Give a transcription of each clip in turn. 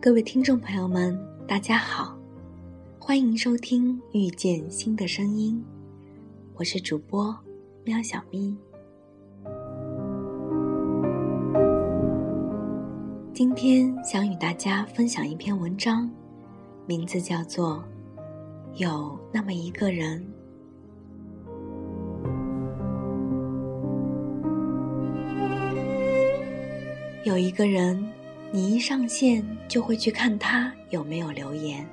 各位听众朋友们，大家好，欢迎收听《遇见新的声音》，我是主播喵小咪。今天想与大家分享一篇文章，名字叫做《有那么一个人》。有一个人，你一上线就会去看他有没有留言，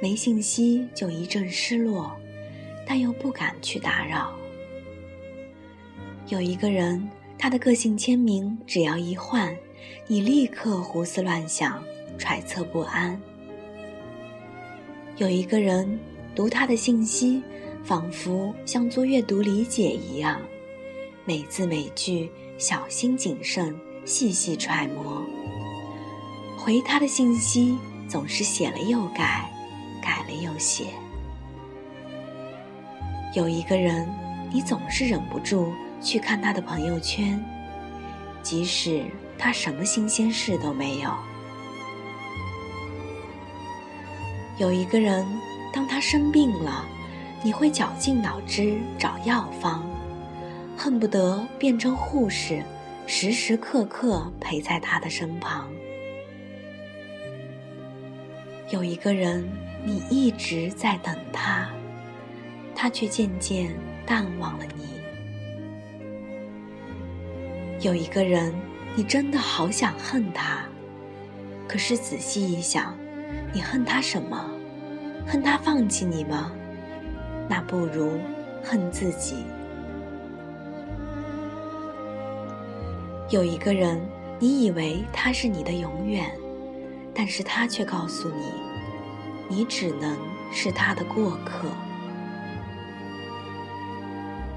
没信息就一阵失落，但又不敢去打扰。有一个人，他的个性签名只要一换，你立刻胡思乱想，揣测不安。有一个人，读他的信息，仿佛像做阅读理解一样，每字每句小心谨慎。细细揣摩，回他的信息总是写了又改，改了又写。有一个人，你总是忍不住去看他的朋友圈，即使他什么新鲜事都没有。有一个人，当他生病了，你会绞尽脑汁找药方，恨不得变成护士。时时刻刻陪在他的身旁。有一个人，你一直在等他，他却渐渐淡忘了你。有一个人，你真的好想恨他，可是仔细一想，你恨他什么？恨他放弃你吗？那不如恨自己。有一个人，你以为他是你的永远，但是他却告诉你，你只能是他的过客。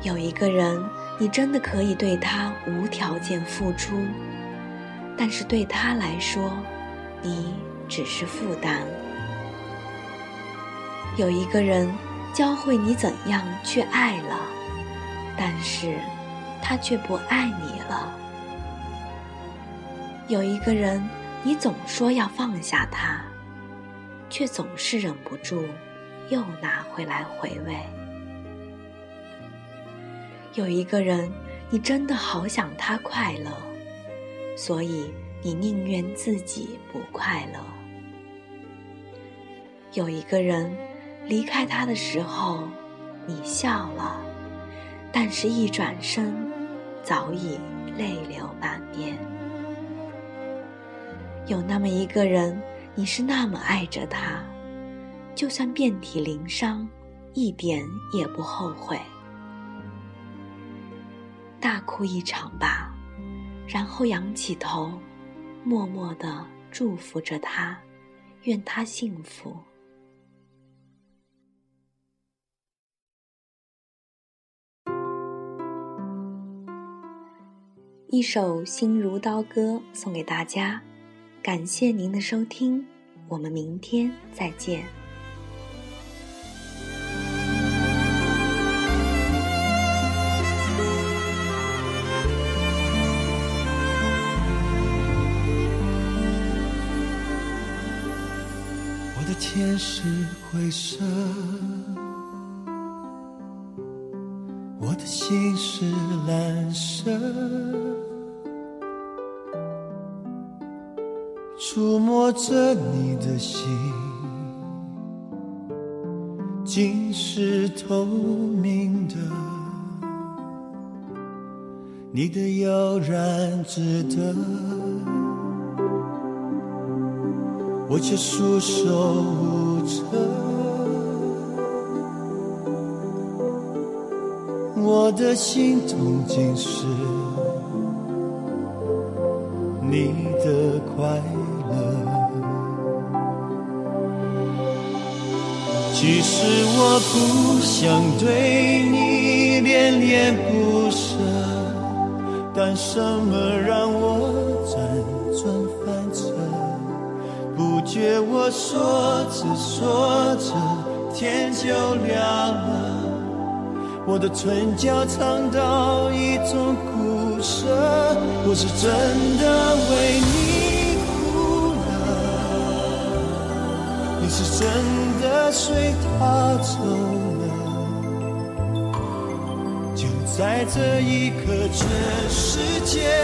有一个人，你真的可以对他无条件付出，但是对他来说，你只是负担。有一个人，教会你怎样去爱了，但是他却不爱你了。有一个人，你总说要放下他，却总是忍不住又拿回来回味。有一个人，你真的好想他快乐，所以你宁愿自己不快乐。有一个人，离开他的时候，你笑了，但是一转身，早已泪流满面。有那么一个人，你是那么爱着他，就算遍体鳞伤，一点也不后悔。大哭一场吧，然后仰起头，默默的祝福着他，愿他幸福。一首《心如刀割》送给大家。感谢您的收听，我们明天再见。我的天是灰色，我的心是蓝色。触摸着你的心，竟是透明的。你的悠然自得，我却束手无策。我的心痛竟是你的快乐。其实我不想对你恋恋不舍，但什么让我辗转反侧？不觉我说着说着天就亮了，我的唇角尝到一种苦涩，我是真的是真的随他走了，就在这一刻，全世界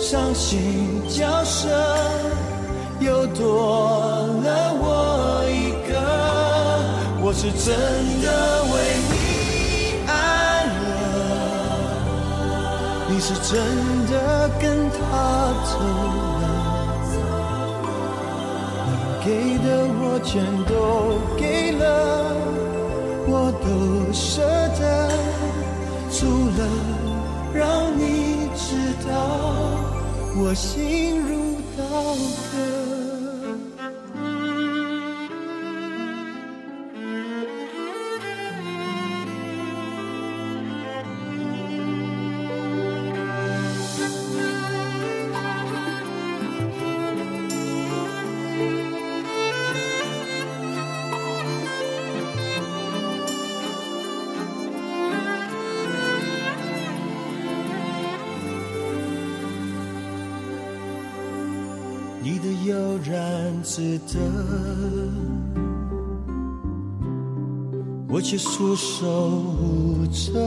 伤心角色又多了我一个，我是真的为你爱了，你是真的跟他走。给的我全都给了，我都舍得，除了让你知道我心如刀割。然自得，我却束手无策。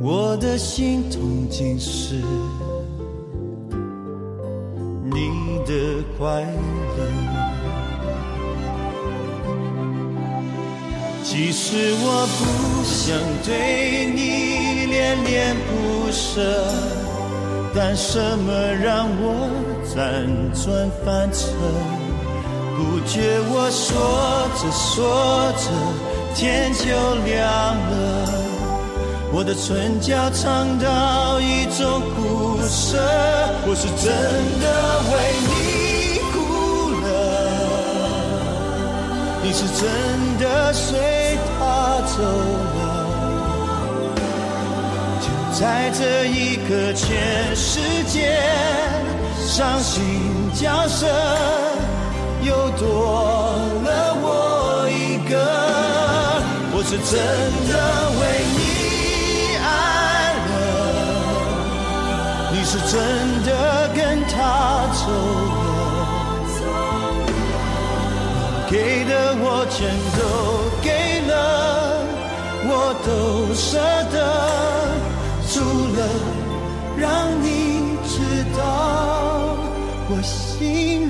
我的心痛竟是你的快乐，其实我不想对你恋恋不舍。但什么让我辗转反侧？不觉我说着说着天就亮了，我的唇角尝到一种苦涩。我是真的为你哭了，你是真的随他走了。在这一刻，全世界伤心角色又多了我一个。我是真的为你爱了，你是真的跟他走了，给的我全都给了，我都舍得。输了让你知道我心。